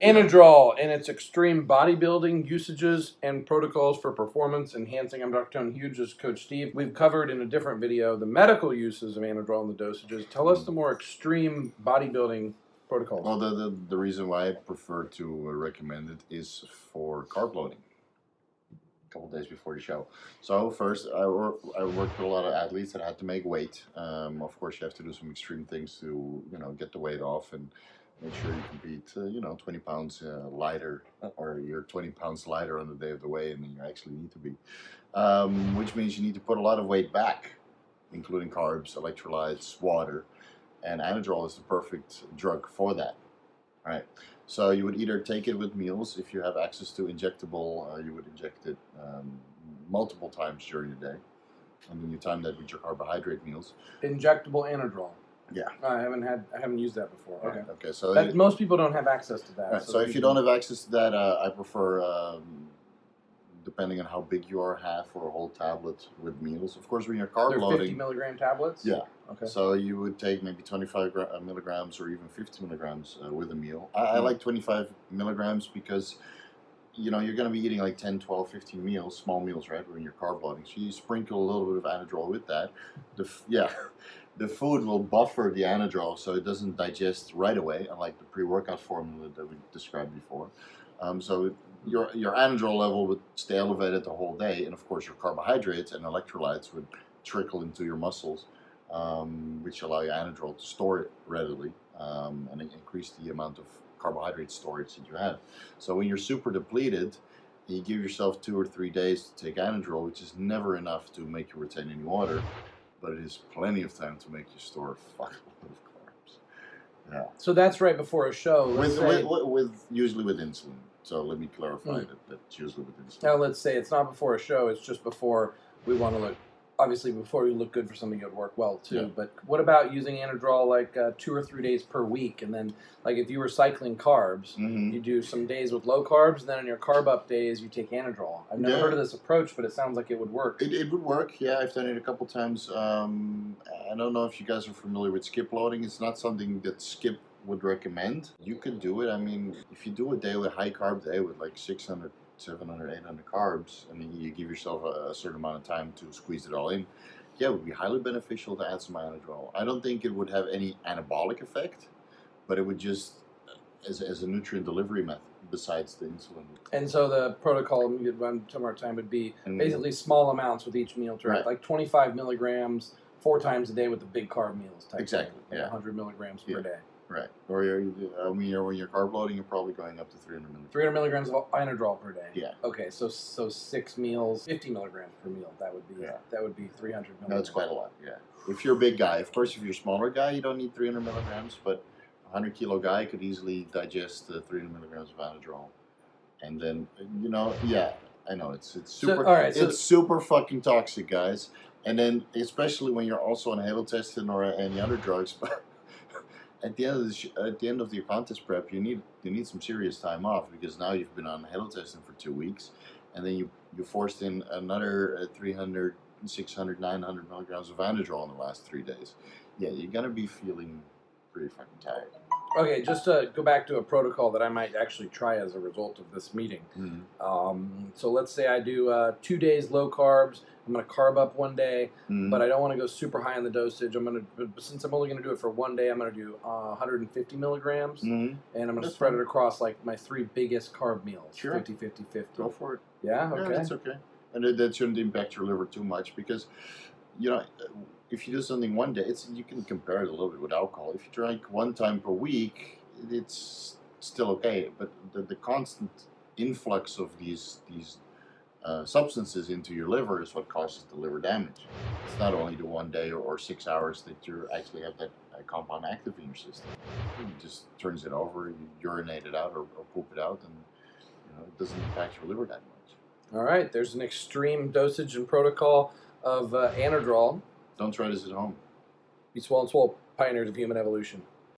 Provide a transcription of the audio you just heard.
Anadrol and its extreme bodybuilding usages and protocols for performance enhancing. I'm Dr. Tony Huge, Coach Steve. We've covered in a different video the medical uses of Anadrol and the dosages. Tell us the more extreme bodybuilding protocols. Well, the, the, the reason why I prefer to recommend it is for carb loading. A couple days before the show. So first, I, wor- I worked with a lot of athletes that had to make weight. Um, of course, you have to do some extreme things to you know get the weight off and make sure you can beat uh, you know 20 pounds uh, lighter or you're 20 pounds lighter on the day of the weigh than you actually need to be. Um, which means you need to put a lot of weight back, including carbs, electrolytes, water and Anadrol is the perfect drug for that. All right. So you would either take it with meals if you have access to injectable. Uh, you would inject it um, multiple times during the day, and then you time that with your carbohydrate meals. Injectable Anadrol. Yeah. I haven't had. I haven't used that before. Okay. Okay. So, That, most people don't have access to that. right, so if you don't have access to that, uh, I prefer. Um, Depending on how big you are, half or a whole tablet with meals. Of course, when you're carb they're loading, 50 milligram tablets. Yeah. Okay. So you would take maybe 25 gra- uh, milligrams or even 50 milligrams uh, with a meal. I, I Mm. like 25 milligrams because, you know, you're going to be eating like 10, 12, 15 meals, small meals, right, when you're carb loading. So you sprinkle a little bit of Anadrol with that. The f- yeah, the food will buffer the Anadrol so it doesn't digest right away, unlike the pre-workout formula that we described before. Um, so your your Anadrol level would stay elevated the whole day, and of course your carbohydrates and electrolytes would trickle into your muscles um, which allow your anadrol to store it readily um, and increase the amount of carbohydrate storage that you have. So when you're super depleted, you give yourself two or three days to take anadrol, which is never enough to make you retain any water, but it is plenty of time to make you store a fuckload of carbs. Yeah, So that's right before a show. With, with, with usually with insulin. So let me clarify Mm. that that's usually with insulin. now let's say it's not before a show. It's just before we want to look. Obviously, before you look good for something, it would work well too. Yeah. But what about using Anadrol like uh, two or three days per week, and then like if you were cycling carbs, Mhm. you do some days with low carbs, and then on your carb up days you take Anadrol. I've never Yeah. heard of this approach, but it sounds like it would work. It, it would work, yeah. I've done it a couple times. Um, I don't know if you guys are familiar with skip loading. It's not something that Skip would recommend. You could do it. I mean, if you do a day with high carb day with like 600, 700, 800 carbs, and you give yourself a, a certain amount of time to squeeze it all in, yeah, it would be highly beneficial to add some Anadrol. I don't think it would have any anabolic effect, but it would just, uh, as, as a nutrient delivery method, besides the insulin. And so the protocol could run some more time would be And- basically small amounts with each meal? Right. Like 25 milligrams four times a day with the big carb meals. Type Exactly, thing, like yeah. 100 milligrams Yeah. per day. Right. Or you're, uh, I mean, you're, when you're carb loading, you're probably going up to 300 milligrams. 300 milligrams of Anadrol per day. Yeah. Okay, so so six meals, 50 milligrams per meal. That would be Yeah. that would be 300 milligrams. It's quite a lot. Yeah. If you're a big guy, of course, if you're a smaller guy, you don't need 300 milligrams, but a 100 kilo guy could easily digest the 300 milligrams of Anadrol. And then, you know, yeah, I know it's it's So, super. all right, so- it's super fucking toxic, guys. And then, especially when you're also on halotestin or any other drugs, but at the end of the at the end of your contest prep, you need you need some serious time off because now you've been on halotestin for two weeks, and then you you forced in another uh, 300, 600, 900 milligrams of Anadrol in the last three days. Yeah, you're gonna be feeling pretty fucking tired. Okay, just to go back to a protocol that I might actually try as a result of this meeting. Mm-hmm. Um, so let's say I do uh, two days low carbs. I'm going to carb up one day, Mm-hmm. but I don't want to go super high on the dosage. I'm going to, since I'm only going to do it for one day, I'm going to do uh, 150 milligrams, Mhm. and I'm going to spread fine. it across like my three biggest carb meals Sure. 50, 50, 50. Go for it. Yeah, Yeah, okay. that's okay. And that, that shouldn't impact your liver too much because, you know, if you do something one day, it's you can compare it a little bit with alcohol. If you drink one time per week, it's still okay. But the, the constant influx of these these uh, substances into your liver is what causes the liver damage. It's not only the one day or, or six hours that you actually have that uh, compound active in your system. It just turns it over, you urinate it out or, or poop it out, and you know, it doesn't impact your liver that much. All right, there's an extreme dosage and protocol of uh, Anadrol. Don't try this at home. Be swole and swole, pioneers of human evolution.